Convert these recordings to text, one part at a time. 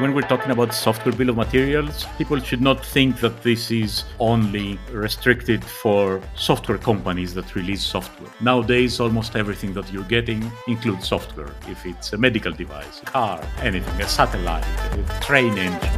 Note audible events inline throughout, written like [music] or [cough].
When we're talking about software bill of materials, people should not think that this is only restricted for software companies that release software. Nowadays, almost everything that you're getting includes software. If it's a medical device, a car, anything, a satellite, a train engine.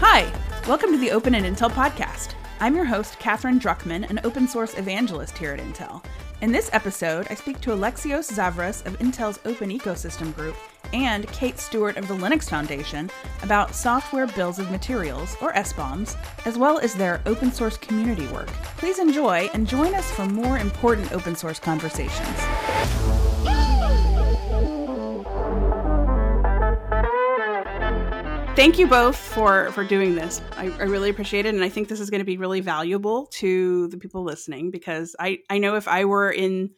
Hi, welcome to the Open at Intel podcast. I'm your host, Katherine Druckman, an open source evangelist here at Intel. In this episode, I speak to Alexios Zavras of Intel's Open Ecosystem Group and Kate Stewart of the Linux Foundation about software bills of materials, or SBOMs, as well as their open source community work. Please enjoy and join us for more important open source conversations. Thank you both for for doing this. I, I really appreciate it, and I think this is going to be really valuable to the people listening because I I know if I were in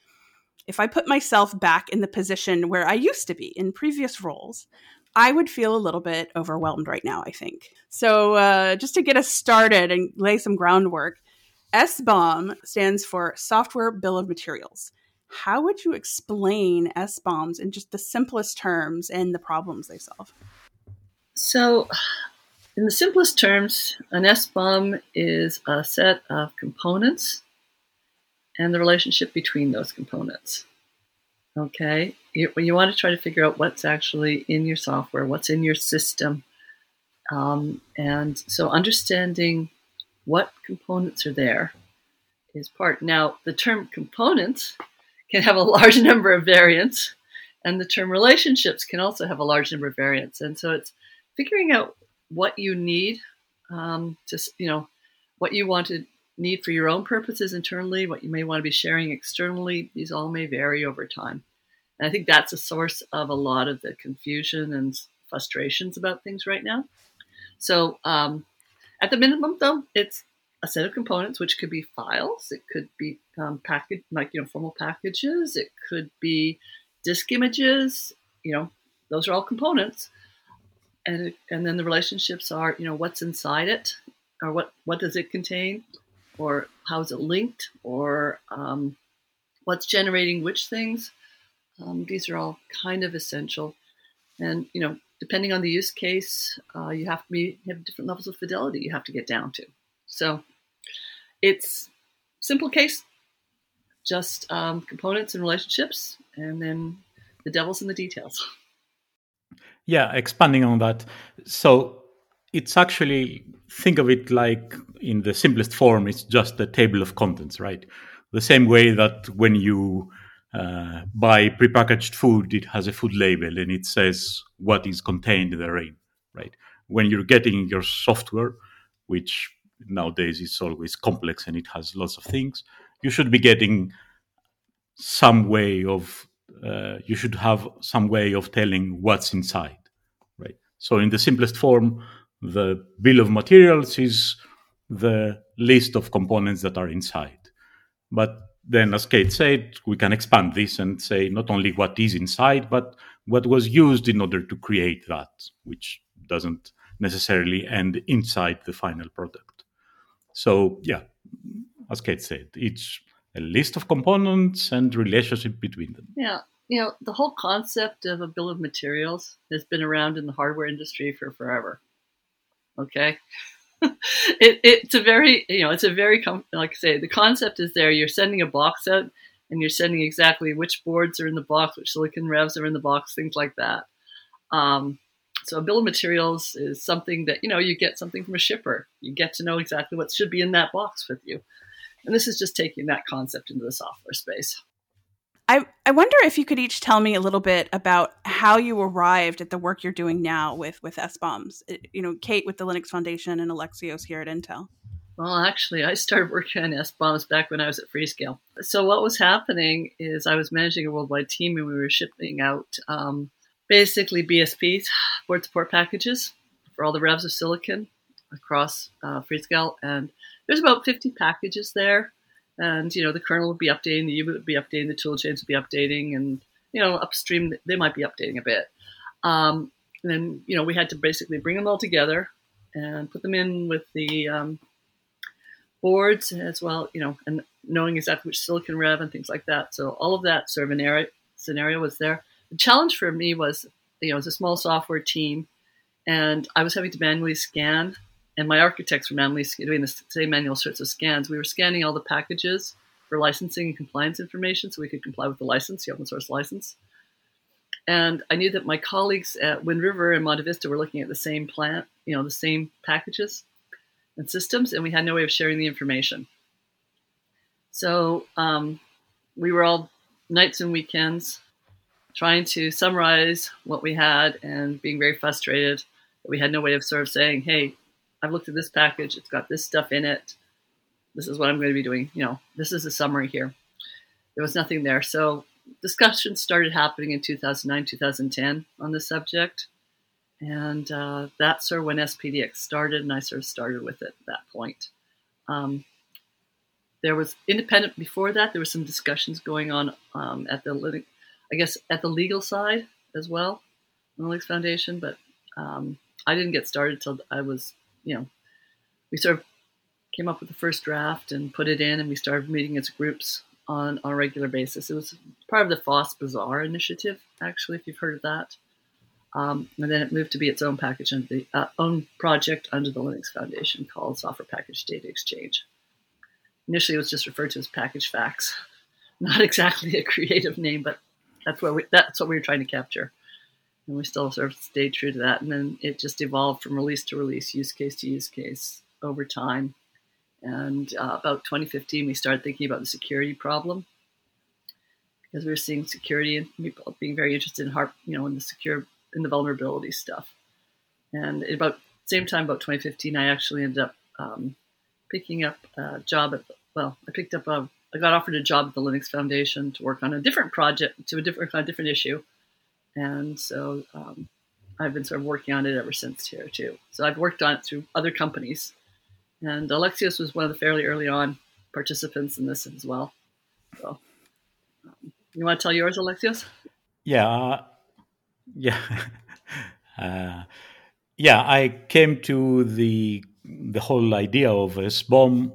if I put myself back in the position where I used to be in previous roles, I would feel a little bit overwhelmed right now, I think. So, uh, just to get us started and lay some groundwork, SBOM stands for Software Bill of Materials. How would you explain s-bombs in just the simplest terms and the problems they solve? So, in the simplest terms, an SBOM is a set of components and the relationship between those components. Okay, you, you want to try to figure out what's actually in your software, what's in your system, um, and so understanding what components are there is part. Now, the term components can have a large [laughs] number of variants, and the term relationships can also have a large number of variants. And so it's figuring out what you need um, to, you know, what you want to need for your own purposes internally, what you may want to be sharing externally, these all may vary over time. And I think that's a source of a lot of the confusion and frustrations about things right now. So, um, at the minimum, though, it's a set of components, which could be files, it could be um, package, like you know, formal packages, it could be disk images. You know, those are all components, and and then the relationships are you know what's inside it, or what what does it contain, or how is it linked, or um, what's generating which things. Um, these are all kind of essential, and you know, depending on the use case, uh, you have to be have different levels of fidelity you have to get down to. So, it's simple case, just um, components and relationships, and then the devil's in the details. [laughs] Yeah, expanding on that. So it's actually think of it like in the simplest form it's just a table of contents right the same way that when you uh, buy prepackaged food it has a food label and it says what is contained therein right when you're getting your software which nowadays is always complex and it has lots of things you should be getting some way of uh, you should have some way of telling what's inside right so in the simplest form the bill of materials is the list of components that are inside. But then, as Kate said, we can expand this and say not only what is inside, but what was used in order to create that, which doesn't necessarily end inside the final product. So, yeah, as Kate said, it's a list of components and relationship between them. Yeah. You know, the whole concept of a bill of materials has been around in the hardware industry for forever. Okay. [laughs] it, it's a very, you know, it's a very, like I say, the concept is there. You're sending a box out and you're sending exactly which boards are in the box, which silicon revs are in the box, things like that. Um, so a bill of materials is something that, you know, you get something from a shipper. You get to know exactly what should be in that box with you. And this is just taking that concept into the software space. I, I wonder if you could each tell me a little bit about how you arrived at the work you're doing now with with SBOMs. You know, Kate with the Linux Foundation and Alexios here at Intel. Well, actually, I started working on SBOMs back when I was at Freescale. So what was happening is I was managing a worldwide team and we were shipping out um, basically BSPs, board support packages for all the revs of silicon across uh, Freescale. And there's about 50 packages there and you know the kernel would be updating, the U would be updating, the tool chains would be updating, and you know upstream they might be updating a bit. Um, and then you know we had to basically bring them all together and put them in with the um, boards as well, you know, and knowing exactly which silicon rev and things like that. So all of that sort of an scenario was there. the challenge for me was, you know, was a small software team, and I was having to manually scan, and my architects were manually doing the same manual sorts of scans. We were scanning all the packages for licensing and compliance information so we could comply with the license, the open source license. And I knew that my colleagues at Wind River and MontaVista were looking at the same plant, you know, the same packages and systems, and we had no way of sharing the information. So um, we were all nights and weekends trying to summarize what we had and being very frustrated that we had no way of sort of saying, hey, I've looked at this package, it's got this stuff in it. This is what I'm going to be doing. You know, this is a summary here. There was nothing there. So discussions started happening in 2009, 2010 on this subject. And uh, that's sort of when SPDX started, and I sort of started with it at that point. Um, there was independent before that. There were some discussions going on um, at the, I guess, at the legal side as well, the Linux Foundation. But um, I didn't get started till I was, you know, we sort of came up with the first draft and put it in, and we started meeting as groups on, on a regular basis. It was part of the FOSS Bazaar initiative, actually, if you've heard of that. Um, and then it moved to be its own package under the uh, own project under the Linux Foundation called Software Package Data Exchange. Initially, it was just referred to as Package Facts. [laughs] Not exactly a creative name, but that's what we, that's what we were trying to capture. And we still sort of stayed true to that. And then it just evolved from release to release, use case to use case over time. And uh, about 2015, we started thinking about the security problem because we were seeing security and people being very interested in harp, you know, in the secure in the vulnerability stuff. And about same time, about 2015, I actually ended up um, picking up a job at well, I picked up a I got offered a job at the Linux Foundation to work on a different project to a different on a different issue, and so um, I've been sort of working on it ever since here too. So I've worked on it through other companies, and Alexios was one of the fairly early on participants in this as well. So, um, you want to tell yours, Alexios? Yeah, uh, yeah, [laughs] uh, yeah. I came to the the whole idea of a SBOM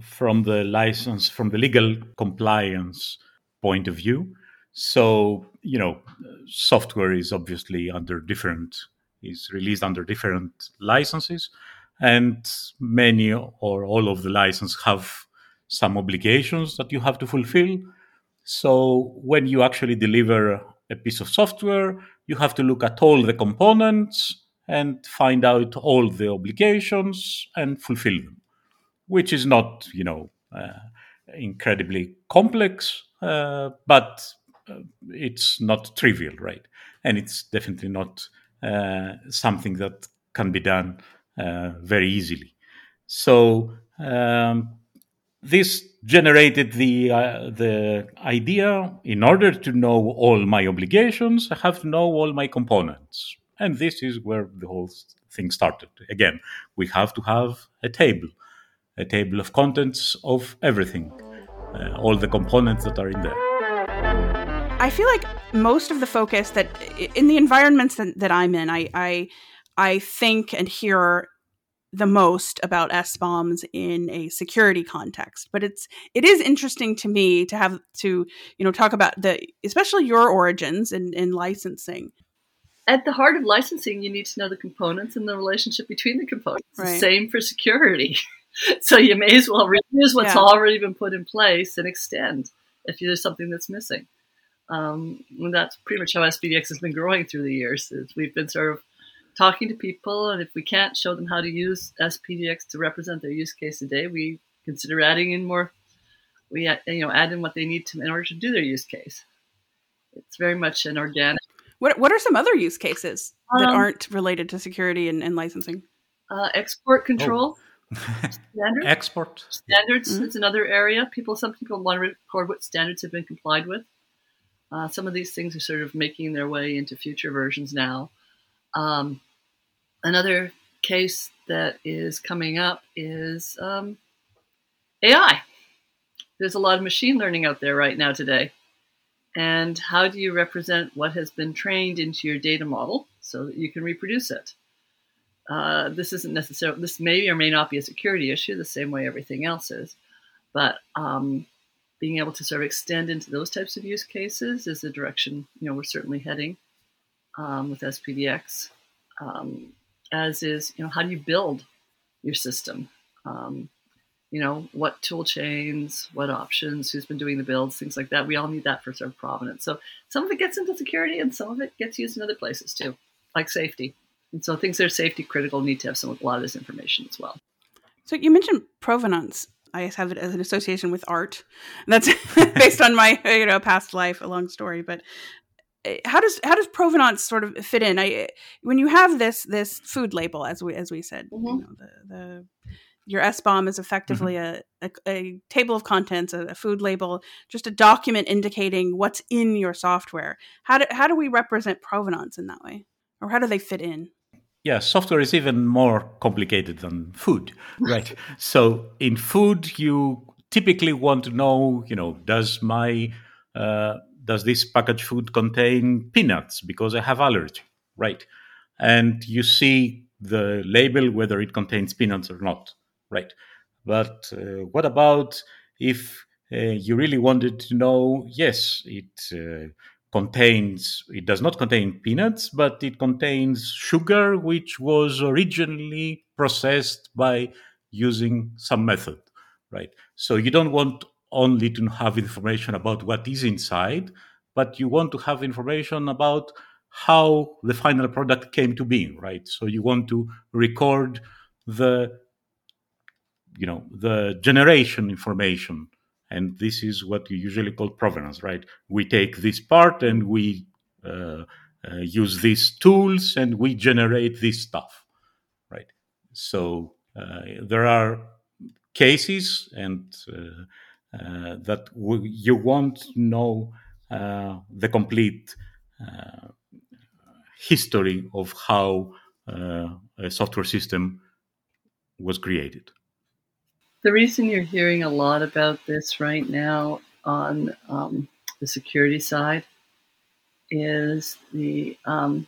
from the license, from the legal compliance point of view. So, you know, software is obviously under different, is released under different licenses, and many or all of the licenses have some obligations that you have to fulfill. So, when you actually deliver a piece of software, you have to look at all the components and find out all the obligations and fulfill them, which is not, you know, uh, incredibly complex, uh, but it's not trivial, right? And it's definitely not uh, something that can be done uh, very easily. So um, this generated the uh, the idea. In order to know all my obligations, I have to know all my components and this is where the whole thing started. Again, we have to have a table, a table of contents of everything, uh, all the components that are in there. I feel like most of the focus that in the environments that, that I'm in, I, I I think and hear the most about S bombs in a security context. But it's it is interesting to me to have to you know talk about the especially your origins in, in licensing at the heart of licensing, you need to know the components and the relationship between the components. Right. Same for security. [laughs] so you may as well reuse what's yeah. already been put in place and extend if there's something that's missing. Um, and that's pretty much how SPDX has been growing through the years. we've been sort of talking to people, and if we can't show them how to use SPDX to represent their use case today, we consider adding in more. We you know add in what they need to in order to do their use case. It's very much an organic what What are some other use cases that um, aren't related to security and, and licensing? Uh, export control. Oh. [laughs] standards. Export standards mm-hmm. is another area. People, some people want to record what standards have been complied with. Uh, some of these things are sort of making their way into future versions now. Um, another case that is coming up is um, AI. There's a lot of machine learning out there right now today. And how do you represent what has been trained into your data model so that you can reproduce it? Uh, this isn't necessarily, this may or may not be a security issue, the same way everything else is. But um, being able to sort of extend into those types of use cases is the direction you know we're certainly heading um, with SPDX. Um, as is, you know, how do you build your system? Um, you know, what tool chains, what options, who's been doing the builds, things like that. We all need that for sort of provenance. So some of it gets into security and some of it gets used in other places too, like safety. And so things that are safety critical need to have some a lot of this information as well. So you mentioned provenance. I have it as an association with art. That's [laughs] based on my [laughs] you know past life, a long story. But eh, how does how does provenance sort of fit in? I when you have this this food label, as we as we said, mm-hmm. you know, the the your SBOM is effectively mm-hmm. a, a, a, table of contents, a, a, food label, just a document indicating what's in your software. How do, how do we represent provenance in that way? Or how do they fit in? Yeah, software is even more complicated than food, right? so in food, you typically want to know, you know, does my uh, does this packaged food contain peanuts because I have allergy, right? And you see the label whether it contains peanuts or not right? But uh, what about if uh, you really wanted to know? Yes, it uh, contains. It does not contain peanuts, but it contains sugar, which was originally processed by using some method, right? So you don't want only to have information about what is inside, but you want to have information about how the final product came to be, right? So you want to record the you know the generation information and this is what you usually call provenance right? We take this part and we uh, uh, use these tools and we generate this stuff right? So uh, there are cases and uh, uh, that w- you want to know the complete history of how a software system was created the reason you're hearing a lot about this right now on um, the security side is the um,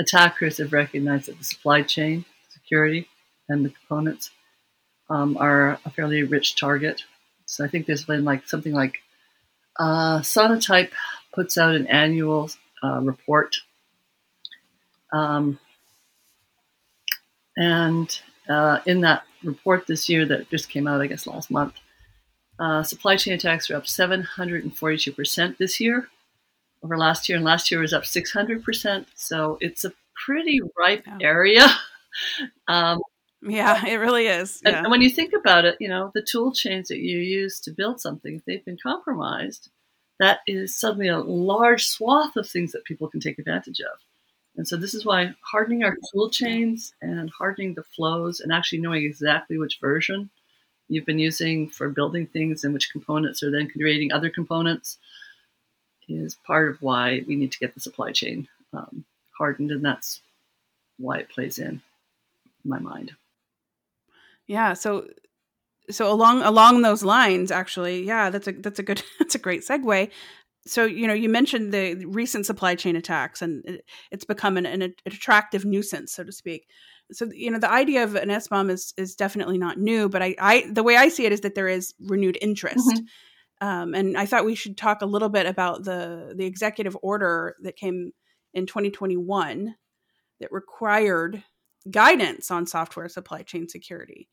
attackers have recognized that the supply chain security and the components um, are a fairly rich target. So I think there's been like something like uh, Sonatype puts out an annual uh, report. Um, and uh, in that report this year that just came out, I guess, last month. Uh, supply chain attacks are up 742% this year over last year, and last year was up 600%. So it's a pretty ripe yeah. area. [laughs] um, yeah, it really is. Yeah. And, and when you think about it, you know, the tool chains that you use to build something, if they've been compromised, that is suddenly a large swath of things that people can take advantage of. And so this is why hardening our tool chains and hardening the flows and actually knowing exactly which version you've been using for building things and which components are then creating other components is part of why we need to get the supply chain um, hardened. And that's why it plays in, in my mind. Yeah. So so along along those lines actually yeah that's a that's a good [laughs] that's a great segue so you know you mentioned the recent supply chain attacks and it, it's become an, an, attractive nuisance so to speak. So you know the idea of an SBOM is is definitely not new but I, I the way I see it is that there is renewed interest. Mm-hmm. um, and I thought we should talk a little bit about the the executive order that came in 2021 that required guidance on software supply chain security.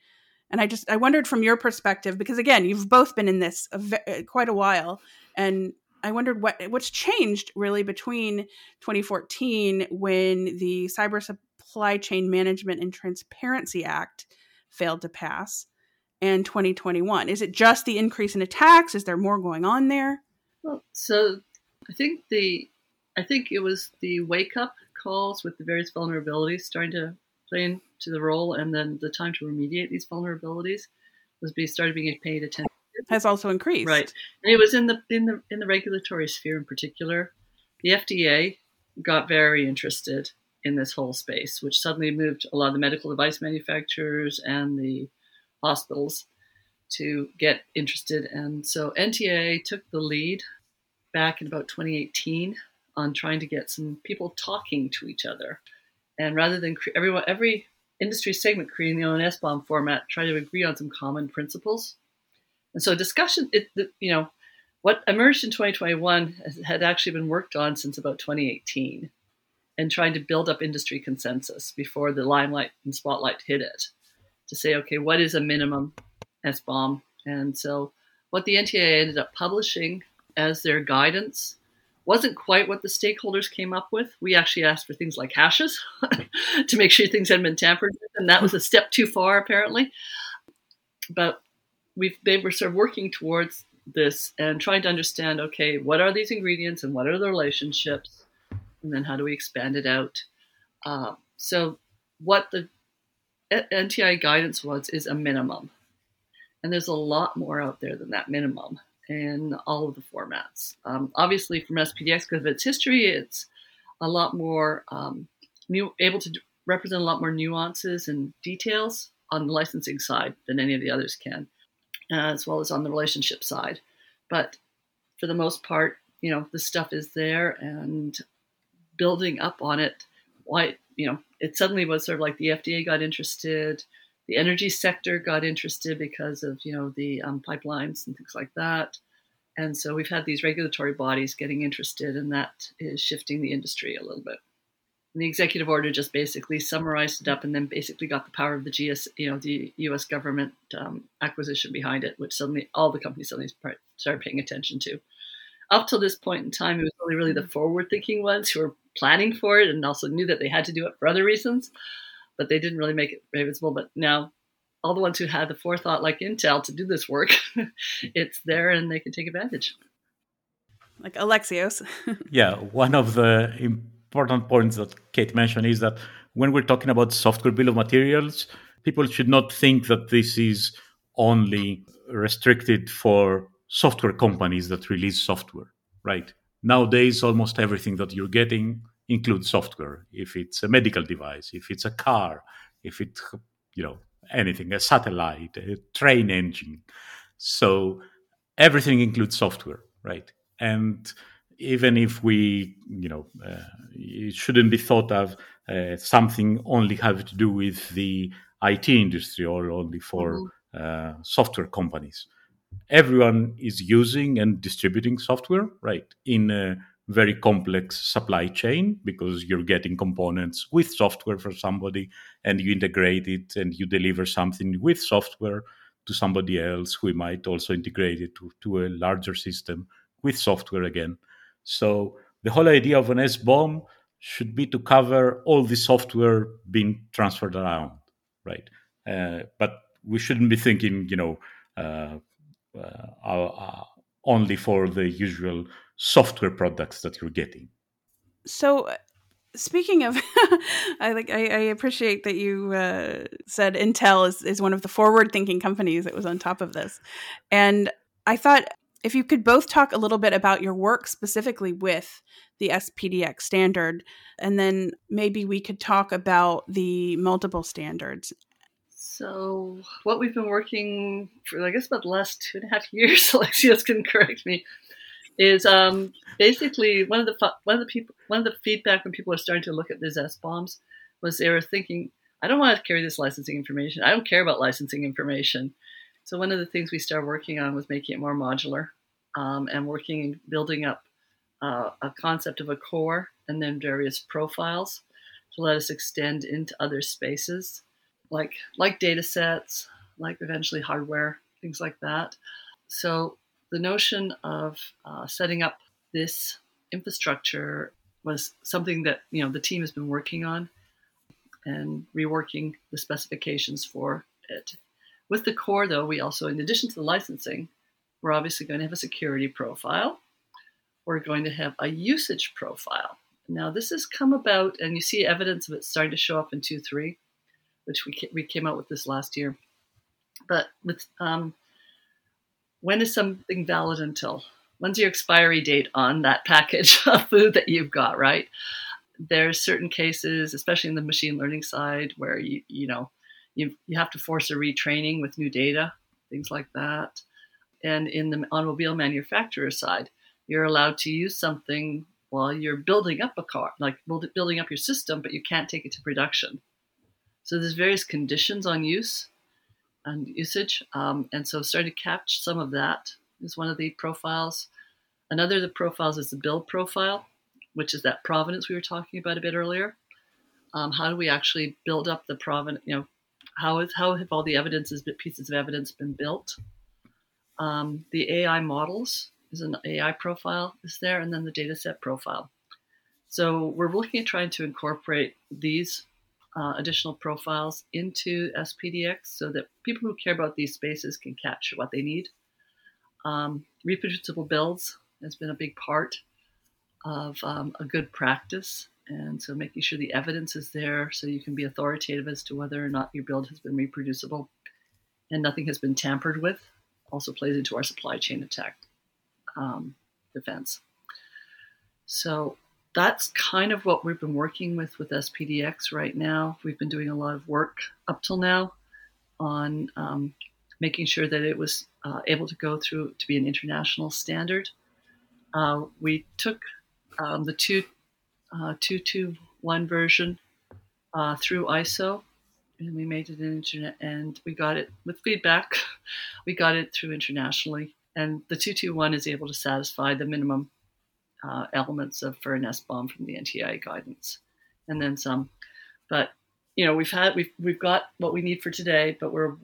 And I just I wondered from your perspective because again you've both been in this a, quite a while and I wondered what what's changed really between 2014 when the Cyber Supply Chain Management and Transparency Act failed to pass and 2021. Is it just the increase in attacks? Is there more going on there? Well, so I think the I think it was the wake up calls with the various vulnerabilities starting to play into the role, and then the time to remediate these vulnerabilities was be started being paid attention has also increased. Right. And it was in the in the in the regulatory sphere in particular. The FDA got very interested in this whole space, which suddenly moved a lot of the medical device manufacturers and the hospitals to get interested. And so NTIA took the lead back in about 2018 on trying to get some people talking to each other. And rather than everyone, every industry segment creating their own SBOM format, try to agree on some common principles And so discussion, it, you know, what emerged in 2021 had actually been worked on since about 2018 and trying to build up industry consensus before the limelight and spotlight hit it to say, okay, what is a minimum SBOM? And so what the NTIA ended up publishing as their guidance wasn't quite what the stakeholders came up with. We actually asked for things like hashes [laughs] to make sure things hadn't been tampered with, and that was a step too far, apparently. But we they were sort of working towards this and trying to understand okay, what are these ingredients and what are the relationships, and then how do we expand it out? Uh, so, what the NTIA guidance was is a minimum, and there's a lot more out there than that minimum in all of the formats. Um, obviously, from SPDX, because of its history, it's a lot more um, new, able to represent a lot more nuances and details on the licensing side than any of the others can, as well as on the relationship side. But for the most part, you know, the stuff is there and building up on it. Why, you know, it suddenly was sort of like the FDA got interested, the energy sector got interested because of, you know, the um, pipelines and things like that. And so we've had these regulatory bodies getting interested, and that is shifting the industry a little bit. And the executive order just basically summarized it up and then basically got the power of the GS, you know, the U.S. government um, acquisition behind it, which suddenly all the companies suddenly started paying attention to. Up till this point in time, it was only really the forward-thinking ones who were planning for it and also knew that they had to do it for other reasons, but they didn't really make it very visible. But now, all the ones who had the forethought, like Intel, to do this work, [laughs] it's there and they can take advantage. Like Alexios. [laughs] yeah, one of the important points that Kate mentioned is that when we're talking about software bill of materials, people should not think that this is only restricted for software companies that release software, right? Nowadays, almost everything that you're getting includes software. If it's a medical device, if it's a car, if it's, you know, anything, a satellite, a train engine. So everything includes software, right? And even if we, you know, uh, it shouldn't be thought of uh, something only having to do with the IT industry or only for mm-hmm. uh, software companies. Everyone is using and distributing software, right, in a very complex supply chain because you're getting components with software for somebody and you integrate it and you deliver something with software to somebody else who might also integrate it to, to a larger system with software again. So the whole idea of an SBOM should be to cover all the software being transferred around, right? Uh, but we shouldn't be thinking, you know, uh, uh, uh only for the usual software products that you're getting. So, uh, speaking of, [laughs] I like I, I, appreciate that you uh, said Intel is is one of the forward thinking companies that was on top of this, and I thought if you could both talk a little bit about your work specifically with the SPDX standard, and then maybe we could talk about the multiple standards. So, what we've been working for, I guess, about the last two and a half [laughs] years, Alexios can correct me, is um, basically one of the one of the people one of the feedback when people are starting to look at these S bombs was they were thinking, I don't want to carry this licensing information. I don't care about licensing information. So one of the things we started working on was making it more modular um, and working building up uh, a concept of a core and then various profiles to let us extend into other spaces like like data sets, like eventually hardware, things like that. So the notion of uh, setting up this infrastructure was something that you know the team has been working on and reworking the specifications for it with the core, though, we also, in addition to the licensing, we're obviously going to have a security profile. We're going to have a usage profile. Now, this has come about, and you see evidence of it starting to show up in 2.3, which we, we came out with this last year. But with um, when is something valid until? When's your expiry date on that package [laughs] of food that you've got, right? There's certain cases, especially in the machine learning side, where you you know you, you have to force a retraining with new data, things like that. And in the automobile manufacturer side, you're allowed to use something while you're building up a car, like building up your system, but you can't take it to production. So there's various conditions on use. and usage. Um, and so starting to catch some of that is one of the profiles. Another of the profiles is the build profile, which is that provenance we were talking about a bit earlier. Um, how do we actually build up the provenance? You know, how is how have all the evidences, pieces of evidence, been built? Um, the AI models is an AI profile is there, and then the data set profile. So we're looking at trying to incorporate these uh, additional profiles into SPDX so that people who care about these spaces can capture what they need. Um, reproducible builds has been a big part of um, a good practice. And so making sure the evidence is there so you can be authoritative as to whether or not your build has been reproducible and nothing has been tampered with also plays into our supply chain attack um, defense. So that's kind of what we've been working with with SPDX right now. We've been doing a lot of work up till now on um, making sure that it was uh, able to go through to be an international standard. Uh, we took um, the two, uh, 221 version uh, through ISO and we made it an internet and we got it with feedback. [laughs] We got it through internationally. And the 221 is able to satisfy the minimum uh, elements of for an SBOM from the NTIA guidance, and then some. But you know, we've had we've we've got what we need for today, but we're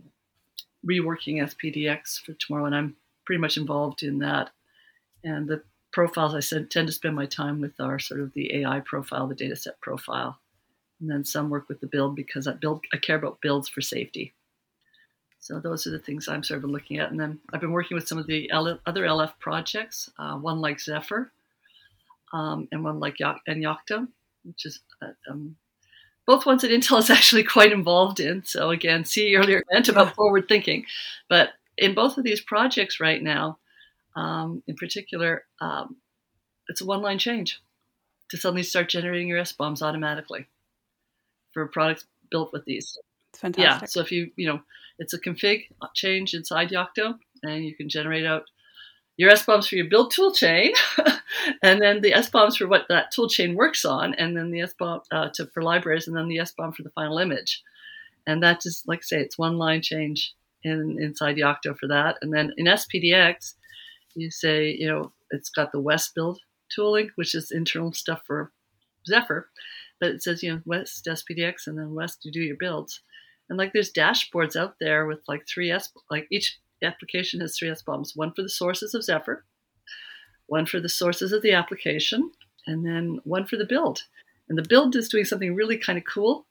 reworking SPDX for tomorrow, and I'm pretty much involved in that. And the profiles I said tend to spend my time with are sort of the AI profile, the dataset profile, and then some work with the build because I build I care about builds for safety. So those are the things I'm sort of looking at, and then I've been working with some of the L- other LF projects, uh, one like Zephyr, um, and one like Yak- and Yocto, which is uh, um, both ones that Intel is [laughs] actually quite involved in. So again, see earlier meant about forward thinking, but in both of these projects right now, um, in particular, um, it's a one-line change to suddenly start generating your S bombs automatically for products built with these. It's fantastic. Yeah. So if you you know, it's a config change inside Yocto, and you can generate out your S bombs for your build tool chain, [laughs] and then the S bombs for what that tool chain works on, and then the SBOM uh, to, for libraries, and then the SBOM for the final image. And that just, like I say, it's one line change in inside Yocto for that. And then in SPDX, you say, you know, it's got the West build tooling, which is internal stuff for Zephyr, but it says, you know, West SPDX, and then West you do your builds. And like there's dashboards out there with like three S, like each application has three S bombs one for the sources of Zephyr, one for the sources of the application, and then one for the build. And the build is doing something really kind of cool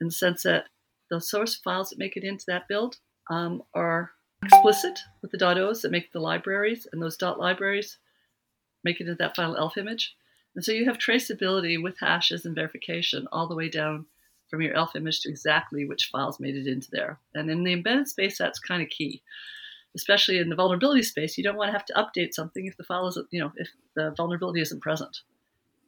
in the sense that the source files that make it into that build um, are explicit with the dot .os that make the libraries, and those dot libraries make it into that final ELF image. And so you have traceability with hashes and verification all the way down from your ELF image to exactly which files made it into there. And in the embedded space, that's kind of key especially in the vulnerability space, you don't want to have to update something if the file is, you know, if the vulnerability isn't present.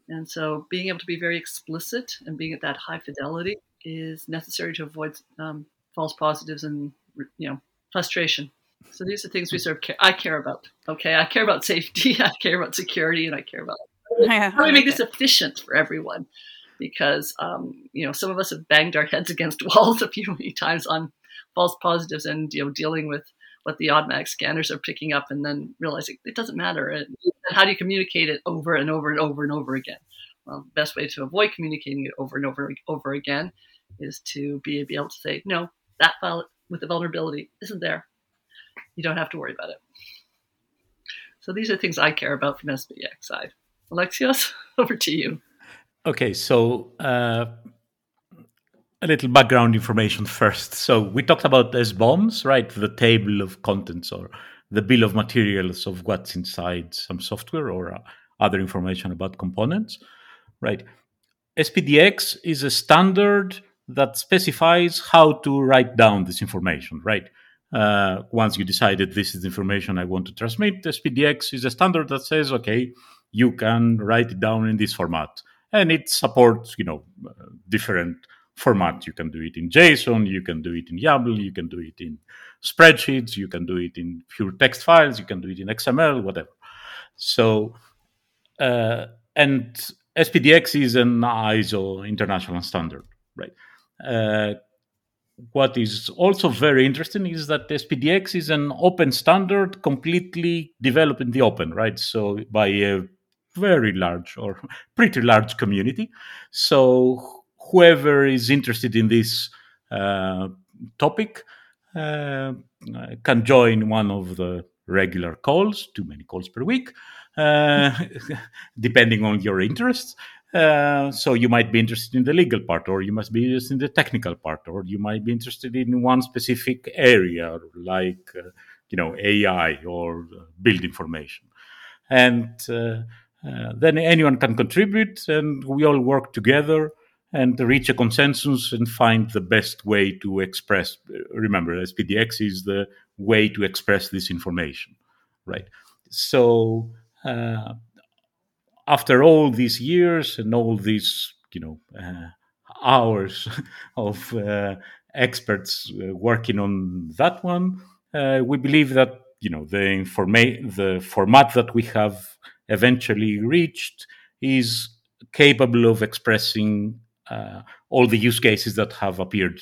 And so being able to be very explicit and being at that high fidelity is necessary to avoid um, false positives and, you know, frustration. So these are things we sort of care, I care about. Okay, I care about safety, [laughs] I care about security, and I care about yeah, how do we make this efficient for everyone? Because um, you know, some of us have banged our heads against [laughs] walls a few times on false positives and you know dealing with what the automatic scanners are picking up and then realizing it doesn't matter. And how do you communicate it over and over and over and over again? Well, the best way to avoid communicating it over and over and over again is to be, be able to say, no, that file with the vulnerability isn't there. You don't have to worry about it. So these are things I care about from SPDX side. Alexios, [laughs] over to you. Okay, so uh, a little background information first. So we talked about S bombs, right? The table of contents or the bill of materials of what's inside some software or uh, other information about components, right? SPDX is a standard that specifies how to write down this information, right? Uh, once you decided this is information I want to transmit, SPDX is a standard that says, okay, you can write it down in this format, and it supports, you know, different format. You can do it in JSON, you can do it in YAML, you can do it in spreadsheets, you can do it in pure text files, you can do it in XML, whatever. So, uh, and SPDX is an ISO international standard, right? Uh, what is also very interesting is that SPDX is an open standard completely developed in the open, right? So by a very large or [laughs] pretty large community. So whoever is interested in this uh, topic uh, can join one of the regular calls, too many calls per week, uh, [laughs] depending on your interests. Uh, so you might be interested in the legal part, or you must be interested in the technical part, or you might be interested in one specific area, like uh, you know AI or uh, build information, and uh, then anyone can contribute, and we all work together and reach a consensus and find the best way to express. Remember, SPDX is the way to express this information, right? So uh, after all these years and all these, you know, uh, hours [laughs] of uh, experts uh, working on that one, uh, we believe that you know the informa- the format that we have eventually reached is capable of expressing uh, all the use cases that have appeared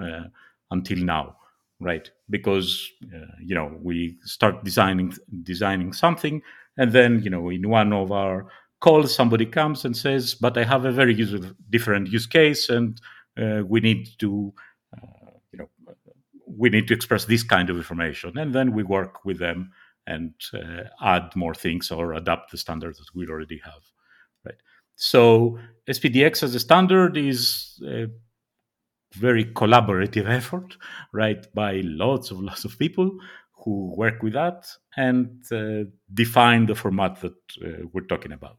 uh, until now right? Because uh, you know we start designing designing something and then you know in one of our calls somebody comes and says but i have a very user, different use case and uh, we need to uh, you know we need to express this kind of information. And then we work with them and uh, add more things or adapt the standards that we already have right? So spdx as a standard is a very collaborative [laughs] effort right by lots of lots of people who work with that and uh, define the format that uh, we're talking about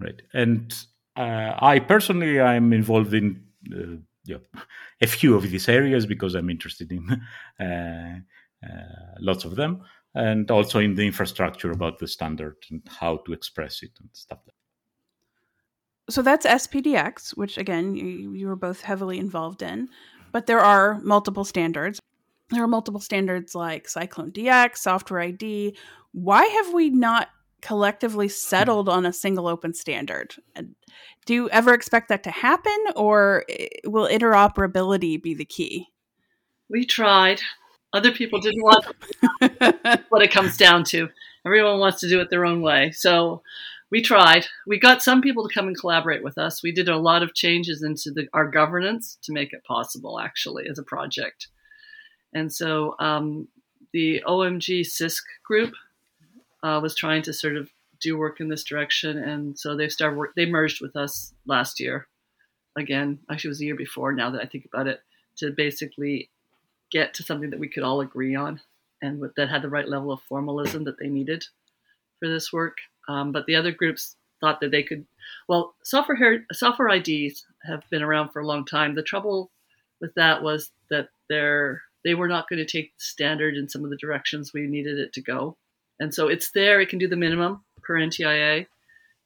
right? And uh, i personally i'm involved in uh, yeah, a few of these areas because i'm interested in [laughs] uh, lots of them and also in the infrastructure about the standard and how to express it and stuff like that. So that's SPDX, which again, you, you were both heavily involved in, but there are multiple standards. There are multiple standards like CycloneDX, Software ID. Why have we not collectively settled on a single open standard? Do you ever expect that to happen, or eh, will interoperability be the key? We tried. Other people didn't want [laughs] what it comes down to. Everyone wants to do it their own way. So we tried. We got some people to come and collaborate with us. We did a lot of changes into the, our governance to make it possible, actually, as a project. And so um, the OMG CISQ group uh, was trying to sort of do work in this direction, and so they started work. They merged with us last year. Again, actually, it was a year before. Now that I think about it, to basically get to something that we could all agree on and with, that had the right level of formalism that they needed for this work. Um, but the other groups thought that they could. Well, software software IDs have been around for a long time. The trouble with that was that they're they were not going to take the standard in some of the directions we needed it to go. And so it's there. It can do the minimum per NTIA,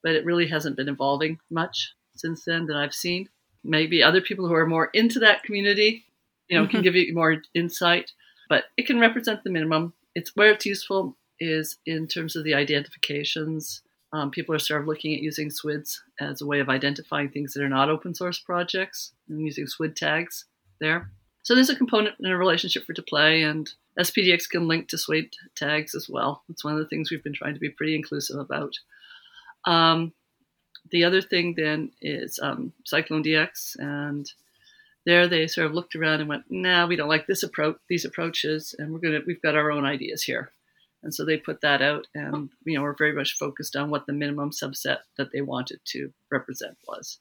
but it really hasn't been evolving much since then that I've seen. Maybe other people who are more into that community you know, mm-hmm. can give you more insight, but it can represent the minimum. It's where it's useful is in terms of the identifications. Um, people are sort of looking at using SWIDs as a way of identifying things that are not open source projects and using SWID tags there. So there's a component in a relationship for to play, and SPDX can link to SWID tags as well. It's one of the things we've been trying to be pretty inclusive about. Um, the other thing then is um, CycloneDX and there they sort of looked around and went, "Nah, we don't like this approach, these approaches, and we're gonna, we've got our own ideas here." And so they put that out, and you know, we're very much focused on what the minimum subset that they wanted to represent was.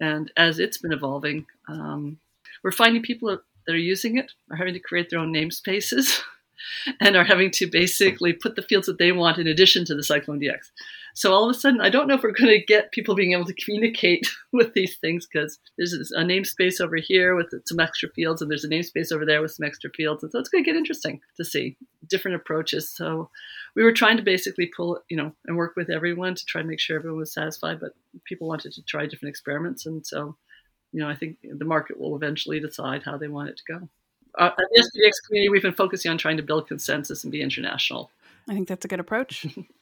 And as it's been evolving, um, we're finding people that are using it are having to create their own namespaces. [laughs] and are having to basically put the fields that they want in addition to the CycloneDX. So all of a sudden, I don't know if we're going to get people being able to communicate [laughs] with these things because there's a namespace over here with some extra fields, and there's a namespace over there with some extra fields, and so it's going to get interesting to see different approaches. So we were trying to basically pull, you know, and work with everyone to try and make sure everyone was satisfied, but people wanted to try different experiments, and so you know, I think the market will eventually decide how they want it to go. Uh, at the SPDX community, we've been focusing on trying to build consensus and be international. I think that's a good approach. [laughs]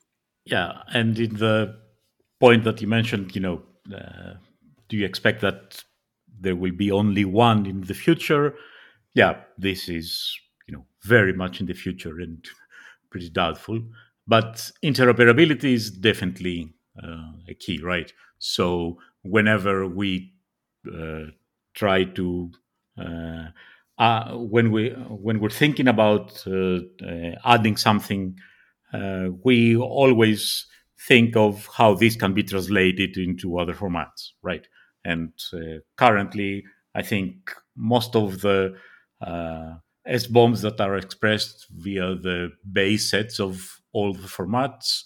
Yeah, and in the point that you mentioned, you know, uh, do you expect that there will be only one in the future. Yeah, this is you know very much in the future and [laughs] pretty doubtful. But interoperability is definitely uh, a key, right? So whenever we uh, try to uh, uh, when we when we're thinking about uh, uh, adding something, we always think of how this can be translated into other formats, right? And currently, I think most of the SBOMs that are expressed via the base sets of all the formats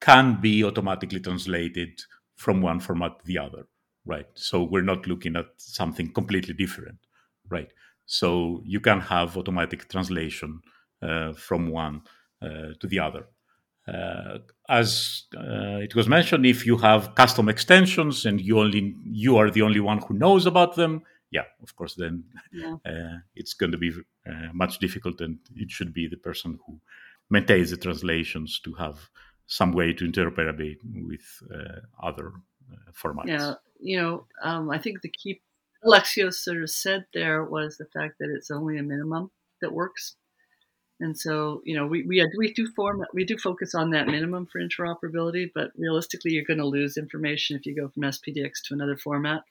can be automatically translated from one format to the other, right? So we're not looking at something completely different, right? So you can have automatic translation uh, from one uh, to the other. Uh, as uh, it was mentioned, if you have custom extensions and you only you are the only one who knows about them, yeah, of course, then yeah. [laughs] Uh, it's going to be uh, much difficult, and it should be the person who maintains the translations to have some way to interoperate with other formats. Yeah, you know, um, I think the key Alexios sort of said there was the fact that it's only a minimum that works. And so, you know, we, we, we do form, we do focus on that minimum for interoperability, but realistically, you're going to lose information if you go from SPDX to another format.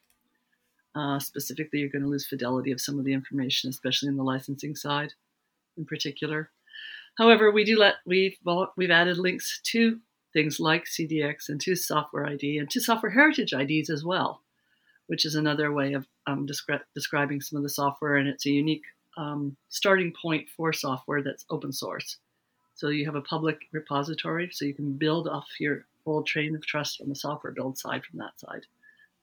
Uh, specifically, you're going to lose fidelity of some of the information, especially in the licensing side in particular. However, we do let, we've, we've added links to things like CDX and to software ID and to software heritage IDs as well which is another way of um, descri- describing some of the software. And it's a unique um, starting point for software that's open source. So you have a public repository, so you can build off your whole train of trust on the software build side from that side.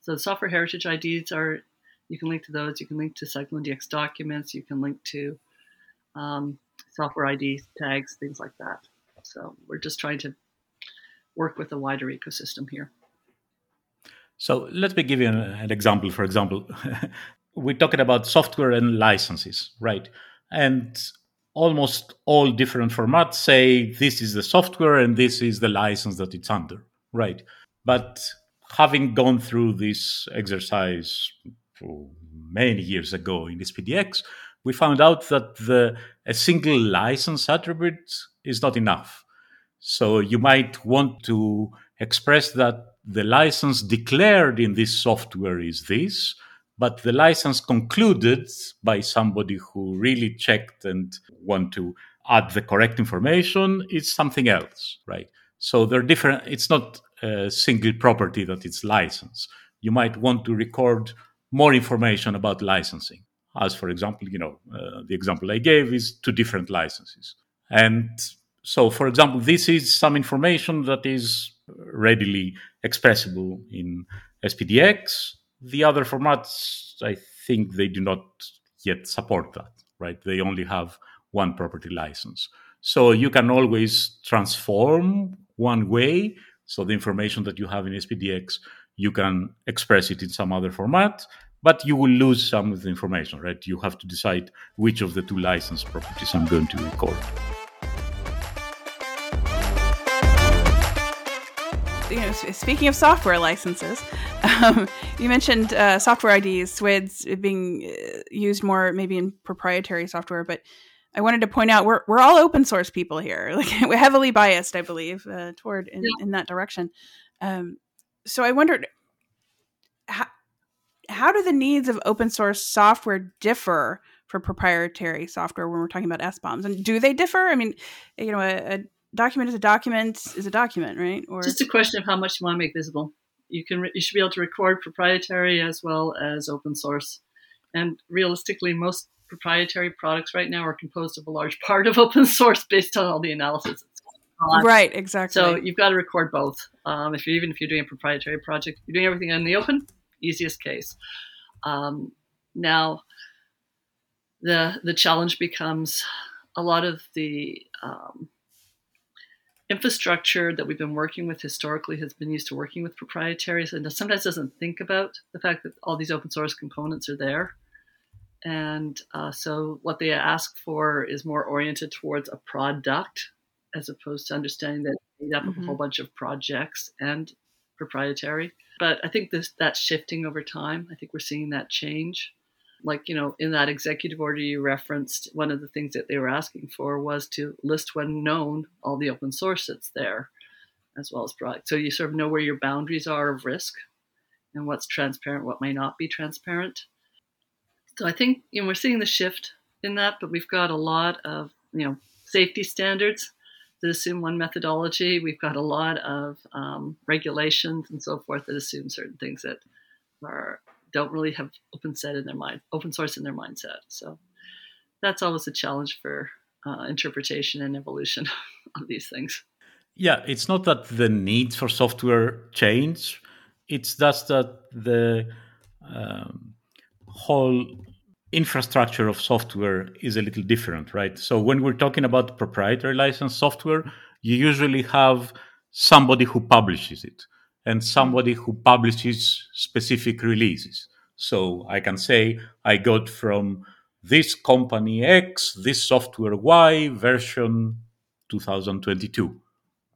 So software heritage IDs are, you can link to those. You can link to CycloneDX documents. You can link to um, software ID tags, things like that. So we're just trying to work with a wider ecosystem here. So let me give you an, an example. For example, [laughs] we're talking about software and licenses, right? And almost all different formats say this is the software and this is the license that it's under, right? But having gone through this exercise oh, many years ago in SPDX, we found out that the, a single license attribute is not enough. So you might want to express that the license declared in this software is this, but the license concluded by somebody who really checked and want to add the correct information is something else, right? So they're different. It's not a single property that it's licensed. You might want to record more information about licensing. As for example, you know, uh, the example I gave is two different licenses. And so, for example, this is some information that is readily expressible in SPDX. The other formats, I think they do not yet support that, right? They only have one property license. So you can always transform one way. So the information that you have in SPDX, you can express it in some other format, but you will lose some of the information, right? You have to decide which of the two license properties I'm going to record. You know, speaking of software licenses, [laughs] um, you mentioned uh, software IDs, SWIDs being uh, used more maybe in proprietary software, but I wanted to point out we're we're all open source people here. [laughs] Like we're heavily biased, I believe, uh, toward in, yeah. in, that direction. Um, so I wondered how how do the needs of open source software differ for proprietary software when we're talking about SBOMs, and do they differ? I mean, you know, a, a document is a document is a document, right? Or just a question of how much you want to make visible. You can re- you should be able to record proprietary as well as open source, and realistically, most proprietary products right now are composed of a large [laughs] part of open source based on all the analysis. Right, exactly. So you've got to record both. Um, if you're even if you're doing a proprietary project, you're doing everything in the open. Easiest case. Um, now, the the challenge becomes a lot of the um, infrastructure that we've been working with historically has been used to working with proprietaries and sometimes doesn't think about the fact that all these open source components are there. And uh, so what they ask for is more oriented towards a product as opposed to understanding that it's made up mm-hmm. of a whole bunch of projects and proprietary. But I think this that's shifting over time. I think we're seeing that change. Like, you know, in that executive order you referenced, one of the things that they were asking for was to list when known all the open source that's there, as well as product. So you sort of know where your boundaries are of risk and what's transparent, what may not be transparent. So I think you know we're seeing the shift in that, but we've got a lot of you know safety standards that assume one methodology. We've got a lot of um, regulations and so forth that assume certain things that are don't really have open set in their mind, open source in their mindset. So that's always a challenge for uh, interpretation and evolution [laughs] of these things. Yeah, it's not that the needs for software change. It's just that the um, whole infrastructure of software is a little different, right? So when we're talking about proprietary license software, you usually have somebody who publishes it and somebody who publishes specific releases. So I can say I got from this company X, this software Y version 2022,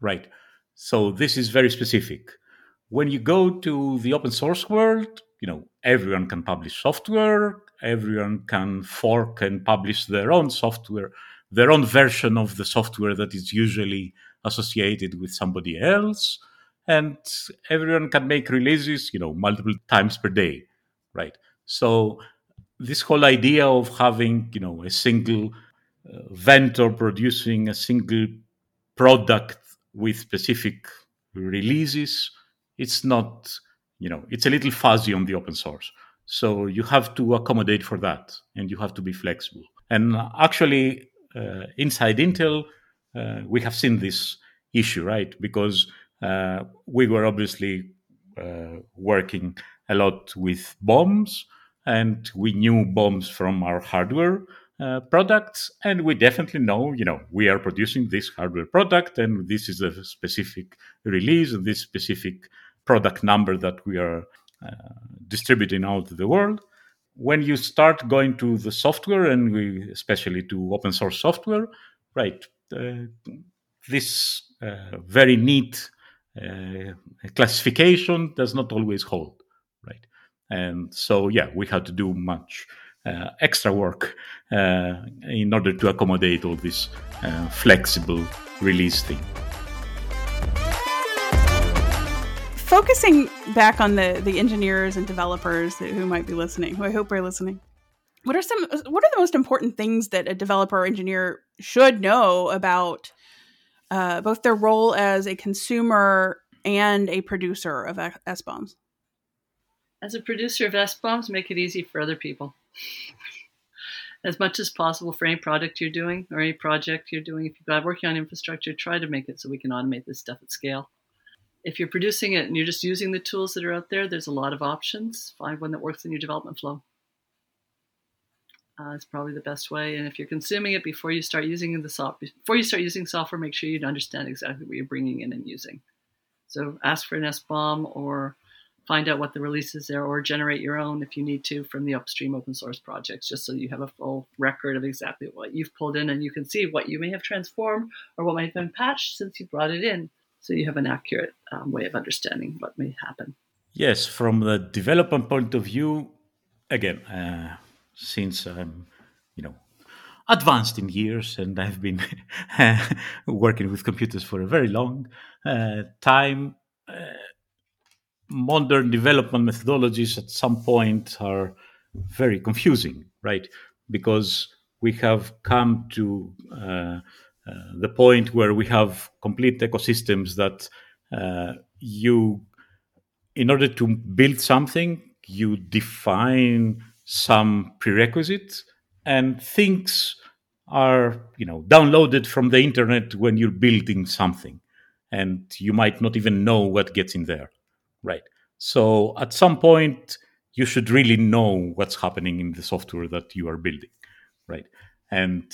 right? So this is very specific. When you go to the open source world, you know, everyone can publish software, everyone can fork and publish their own software, their own version of the software that is usually associated with somebody else. And everyone can make releases, you know, multiple times per day, right? So this whole idea of having, you know, a single uh, vendor producing a single product with specific releases, it's not, you know, it's a little fuzzy on the open source. So you have to accommodate for that and you have to be flexible. And actually, uh, inside Intel, uh, we have seen this issue, right? Because uh, we were obviously uh, working a lot with BOMs and we knew BOMs from our hardware uh, products and we definitely know you know we are producing this hardware product and this is a specific release this specific product number that we are uh, distributing out to the world. When you start going to the software, and we, especially to open source software, right, uh, this uh, very neat classification does not always hold, right? And so, yeah, we had to do much uh, extra work uh, in order to accommodate all this uh, flexible release thing. focusing back on the the engineers and developers who might be listening, who I hope are listening. What are some what are the most important things that a developer or engineer should know about uh, both their role as a consumer and a producer of SBOMs? As a producer of SBOMs, make it easy for other people. as much as possible for any product you're doing or any project you're doing. If you're working on infrastructure, try to make it so we can automate this stuff at scale if you're producing it and you're just using the tools that are out there, there's a lot of options. Find one that works in your development flow. Uh, it's probably the best way. And if you're consuming it before you start using the software, before you start using software, make sure you understand exactly what you're bringing in and using. So ask for an SBOM or find out what the release is there, or generate your own if you need to from the upstream open source projects, just so you have a full record of exactly what you've pulled in and you can see what you may have transformed or what might have been patched since you brought it in so you have an accurate um, way of understanding what may happen. Yes, from the development point of view, again, uh, since I'm, you know, advanced in years and I've been [laughs] working with computers for a very long uh, time, uh, modern development methodologies at some point are very confusing, right? Because we have come to uh, uh, the point where we have complete ecosystems that uh, you, in order to build something, you define some prerequisites and things are you know downloaded from the internet when you're building something. And you might not even know what gets in there right? So at some point you should really know what's happening in the software that you are building right? And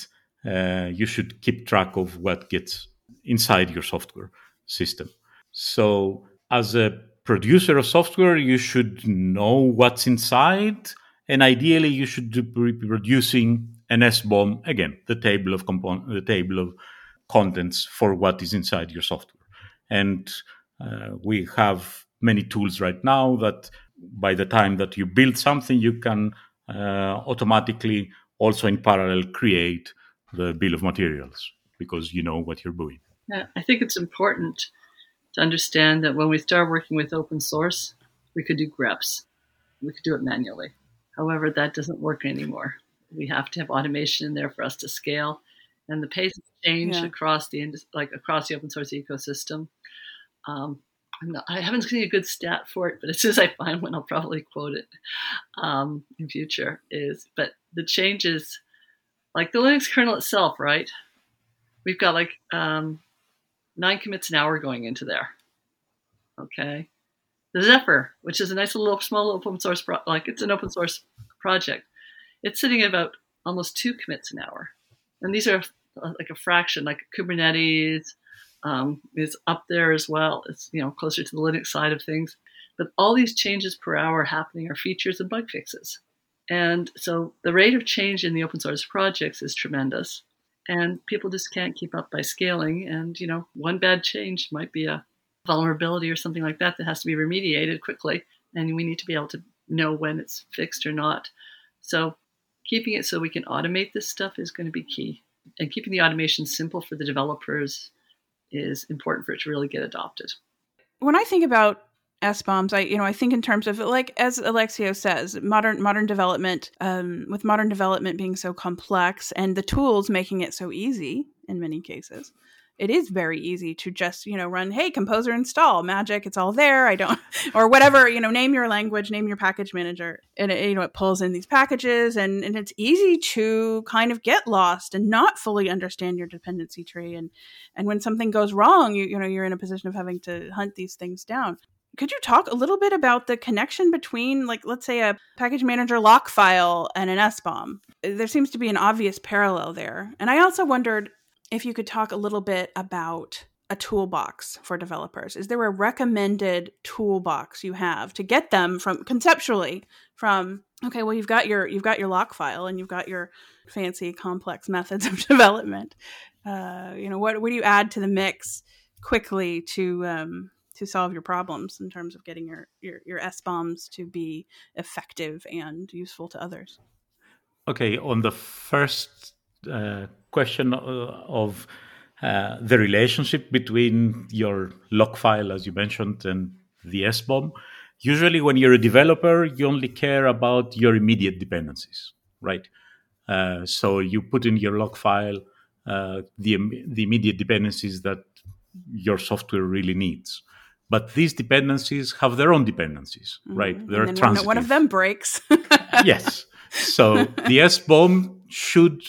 uh, you should keep track of what gets inside your software system. So, as a producer of software, you should know what's inside, and ideally, you should be producing an SBOM again, the table of component, the table of contents for what is inside your software. And uh, we have many tools right now that by the time that you build something, you can uh, automatically also in parallel create the bill of materials because you know what you're doing. Yeah, I think it's important to understand that when we start working with open source, we could do greps. We could do it manually. However, that doesn't work anymore. We have to have automation in there for us to scale, and the pace has changed yeah. across the like across the open source ecosystem. Um, not, i haven't seen a good stat for it, but as soon as I find one, I'll probably quote it um, in future. Is but the changes, like the Linux kernel itself, right? We've got like um, nine commits an hour going into there. Okay, Zephyr, which is a nice little small open source, pro- like it's an open source project, it's sitting at about almost two commits an hour, and these are uh, like a fraction, like Kubernetes um, is up there as well. It's you know closer to the Linux side of things, but all these changes per hour happening are features and bug fixes, and so the rate of change in the open source projects is tremendous, and people just can't keep up by scaling. And you know one bad change might be a vulnerability or something like that that has to be remediated quickly, and we need to be able to know when it's fixed or not. So keeping it so we can automate this stuff is going to be key. And keeping the automation simple for the developers is important for it to really get adopted. When I think about SBOMs, I you know I think in terms of like as Alexio says, modern modern development, um, with modern development being so complex and the tools making it so easy in many cases it is very easy to just you know run hey composer install magic it's all there i don't [laughs] or whatever you know name your language name your package manager and it, you know it pulls in these packages and and it's easy to kind of get lost and not fully understand your dependency tree and and when something goes wrong you you know you're in a position of having to hunt these things down could you talk a little bit about the connection between like let's say a package manager lock file and an SBOM? There seems to be an obvious parallel there. And I also wondered if you could talk a little bit about a toolbox for developers. Is there a recommended toolbox you have to get them from conceptually from okay, well you've got your you've got your lock file and you've got your fancy complex [laughs] methods of development. Uh, you know what what do you add to the mix quickly to um, to solve your problems in terms of getting your your, your SBOMs to be effective and useful to others? Okay, on the first uh, question uh, of uh, the relationship between your lock file, as you mentioned, and the SBOM. Usually, when you're a developer, you only care about your immediate dependencies, right? Uh, so you put in your lock file uh, the the immediate dependencies that your software really needs. But these dependencies have their own dependencies, mm-hmm. right? They're transitive. One of them breaks. [laughs] yes. So the SBOM should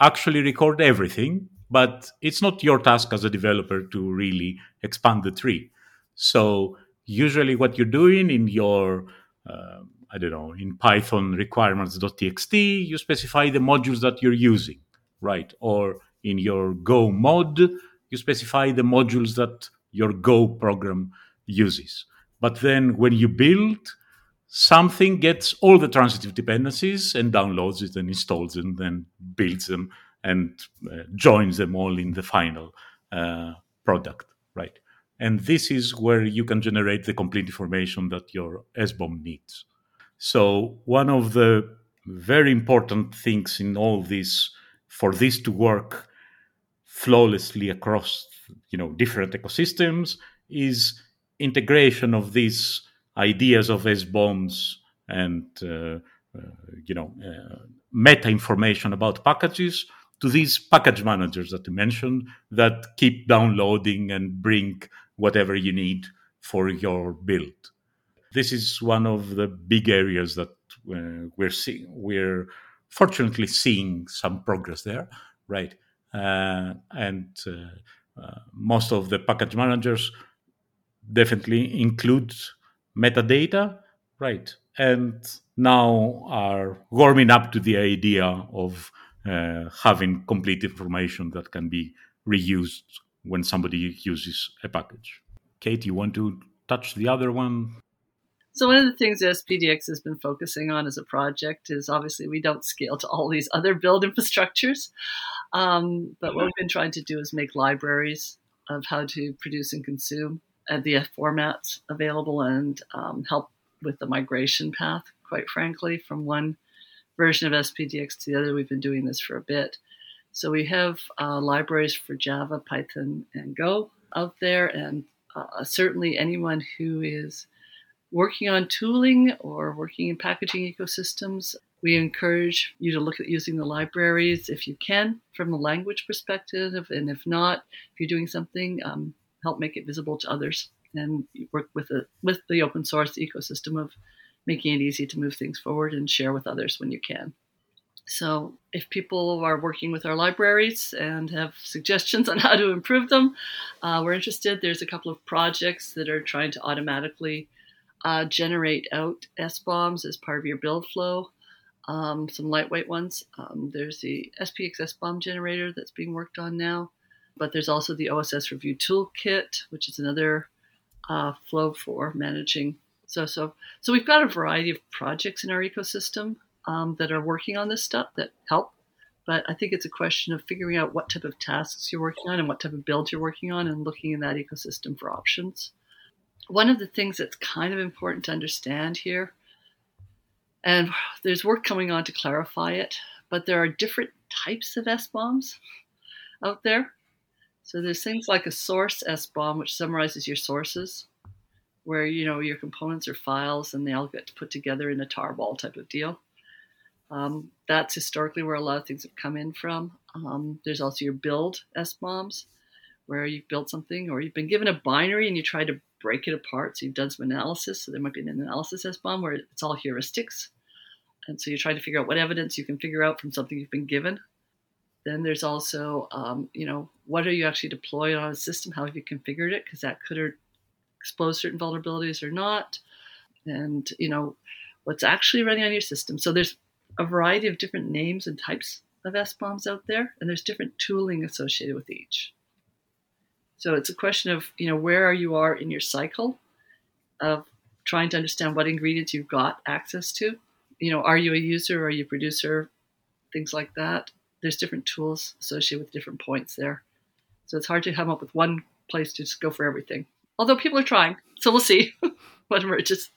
actually record everything, but it's not your task as a developer to really expand the tree. So usually what you're doing in your uh, I don't know, in Python requirements.txt, you specify the modules that you're using, right? Or in your Go mod, you specify the modules that your Go program uses. But then when you build, something gets all the transitive dependencies and downloads it and installs them, then builds them and uh, joins them all in the final uh, product, right? And this is where you can generate the complete information that your SBOM needs. So one of the very important things in all this, for this to work flawlessly across, you know, different ecosystems, is integration of these ideas of SBOMs and uh, uh, you know uh, meta information about packages to these package managers that you mentioned that keep downloading and bring whatever you need for your build. This is one of the big areas that uh, we're seeing. We're fortunately seeing some progress there, right? Uh, and uh, most of the package managers definitely include metadata, right? And now are warming up to the idea of uh, having complete information that can be reused when somebody uses a package. Kate, you want to touch the other one? So one of the things SPDX has been focusing on as a project is obviously we don't scale to all these other build infrastructures, um, but what we've been trying to do is make libraries of how to produce and consume the formats available and um, help with the migration path, quite frankly, from one version of SPDX to the other. We've been doing this for a bit. So we have uh, libraries for Java, Python, and Go out there, and uh, certainly anyone who is working on tooling or working in packaging ecosystems, we encourage you to look at using the libraries if you can from a language perspective, and if not, if you're doing something, um, help make it visible to others and work with the with the open source ecosystem of making it easy to move things forward and share with others when you can. So, if people are working with our libraries and have suggestions [laughs] on how to improve them, uh, we're interested. There's a couple of projects that are trying to automatically uh, generate out SBOMs as part of your build flow. Um, some lightweight ones. Um, there's the SPDX SBOM generator that's being worked on now, but there's also the OSS Review Toolkit, which is another uh, flow for managing. So, so, so we've got a variety of projects in our ecosystem um, that are working on this stuff that help. But I think it's a question of figuring out what type of tasks you're working on and what type of builds you're working on and looking in that ecosystem for options. One of the things that's kind of important to understand here, and there's work coming on to clarify it, but there are different types of SBOMs out there. So there's things like a source SBOM, which summarizes your sources, where you know your components are files and they all get put together in a tarball type of deal. Um, that's historically where a lot of things have come in from. Um, there's also your build SBOMs, where you've built something or you've been given a binary and you try to break it apart. So you've done some analysis. So there might be an analysis SBOM where it's all heuristics. And so you're trying to figure out what evidence you can figure out from something you've been given. Then there's also, um, you know, what are you actually deploying on a system? How have you configured it? Because that could expose certain vulnerabilities or not. And, you know, what's actually running on your system. So there's a variety of different names and types of SBOMs out there, and there's different tooling associated with each. So it's a question of, you know, where you are in your cycle of trying to understand what ingredients you've got access to. You know, are you a user? Are you a producer? Things like that. There's different tools associated with different points there. So it's hard to come up with one place to just go for everything. Although people are trying. So we'll see [laughs] what emerges.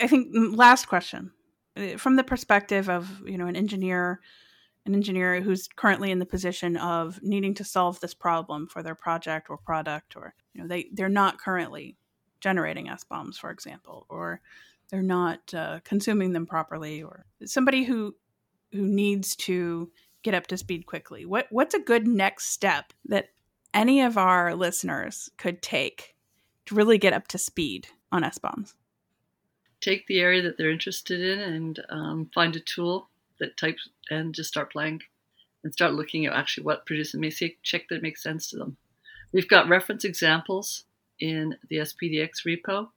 I think mm, last question. Uh, from the perspective of you know an engineer an engineer who's currently in the position of needing to solve this problem for their project or product or you know they they're not currently generating SBOMs for example or they're not uh, consuming them properly or somebody who who needs to get up to speed quickly what what's a good next step that any of our listeners could take to really get up to speed on SBOMs take the area that they're interested in and um, find a tool that types and just start playing and start looking at actually what producer may see, check that it makes sense to them. We've got reference examples in the SPDX repo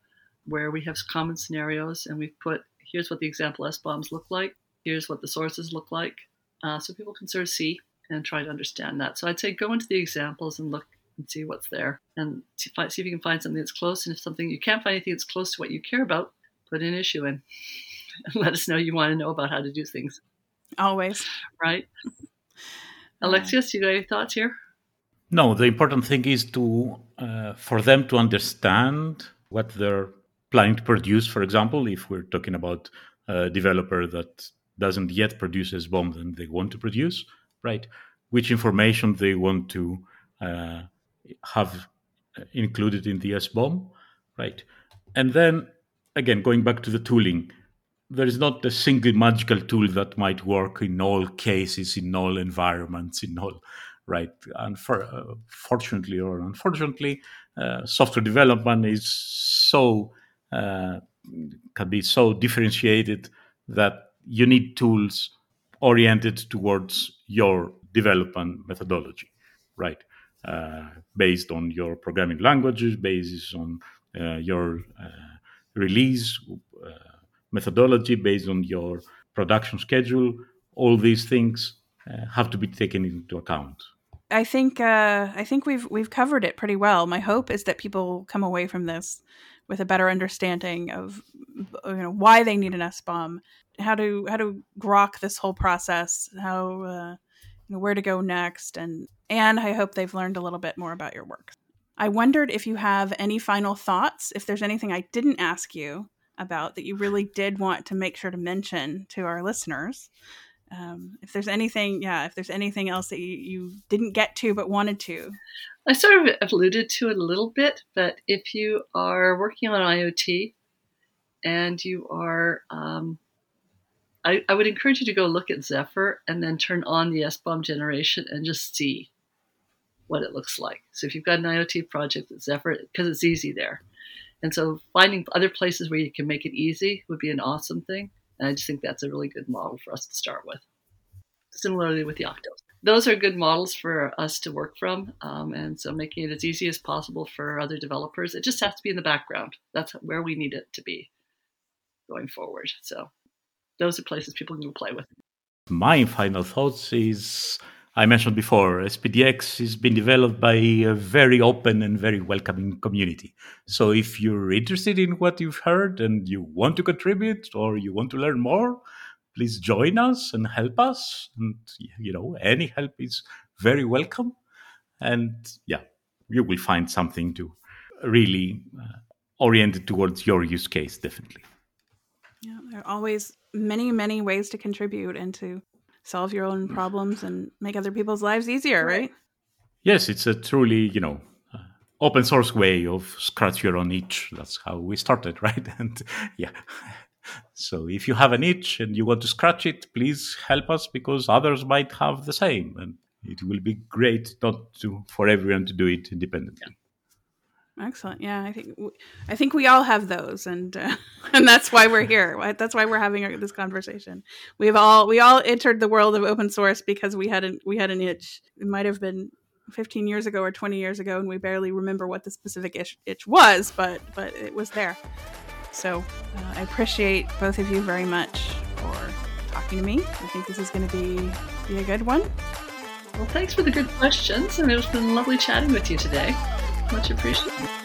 where we have common scenarios and we've put here's what the example SBOMs look like, here's what the sources look like, uh, so people can sort of see and try to understand that. So I'd say go into the examples and look and see what's there and see, see if you can find something that's close. And if something you can't find anything that's close to what you care about, put an issue in [laughs] and let us know you want to know about how to do things. Always. Right. [laughs] Alexios, you got any thoughts here? No, the important thing is to uh, for them to understand what they're planning to produce. For example, if we're talking about a developer that doesn't yet produce SBOM then they want to produce, right? Which information they want to uh, have included in the SBOM, right? And then again, going back to the tooling, there is not a single magical tool that might work in all cases, in all environments, in all right. And for, uh, fortunately or unfortunately, uh, software development is so uh, can be so differentiated that you need tools oriented towards your development methodology, right? Uh, based on your programming languages, based on uh, your uh, release uh, methodology based on your production schedule. All these things uh, have to be taken into account. I think uh, I think we've we've covered it pretty well. My hope is that people come away from this with a better understanding of you know why they need an SBOM, how to how to grok this whole process, how uh, you know where to go next, and and I hope they've learned a little bit more about your work. I wondered if you have any final thoughts, if there's anything I didn't ask you about that you really did want to make sure to mention to our listeners. Um, if there's anything, yeah, if there's anything else that you, you didn't get to but wanted to. I sort of alluded to it a little bit, but if you are working on IoT and you are, um, I, I, would encourage you to go look at Zephyr and then turn on the SBOM generation and just see what it looks like. So if you've got an IoT project with Zephyr, because it's easy there. And so finding other places where you can make it easy would be an awesome thing. And I just think that's a really good model for us to start with. Similarly with the Yoctos. Those are good models for us to work from. Um, and so making it as easy as possible for other developers. It just has to be in the background. That's where we need it to be going forward. So those are places people can play with. My final thoughts is I mentioned before, SPDX has been developed by a very open and very welcoming community. So if you're interested in what you've heard and you want to contribute or you want to learn more, please join us and help us. And, you know, any help is very welcome. And yeah, you will find something to really uh, orient towards your use case, definitely. Yeah, there are always many, many ways to contribute and to solve your own problems and make other people's lives easier, right? Yes, it's a truly, you know, uh, open source way of scratch your own itch. That's how we started, [laughs] right? And yeah. So if you have an itch and you want to scratch it, please help us because others might have the same, and it will be great not to for everyone to do it independently. Excellent. Yeah, I think I think we all have those, and uh, [laughs] and that's why we're here. That's why we're having this conversation. We've all we all entered the world of open source because we had an we had an itch. It might have been 15 years ago or 20 years ago, and we barely remember what the specific itch, itch was, but but it was there. So uh, I appreciate both of you very much for talking to me. I think this is going to be be a good one. Well, thanks for the good questions, and it's been lovely chatting with you today. Much appreciated.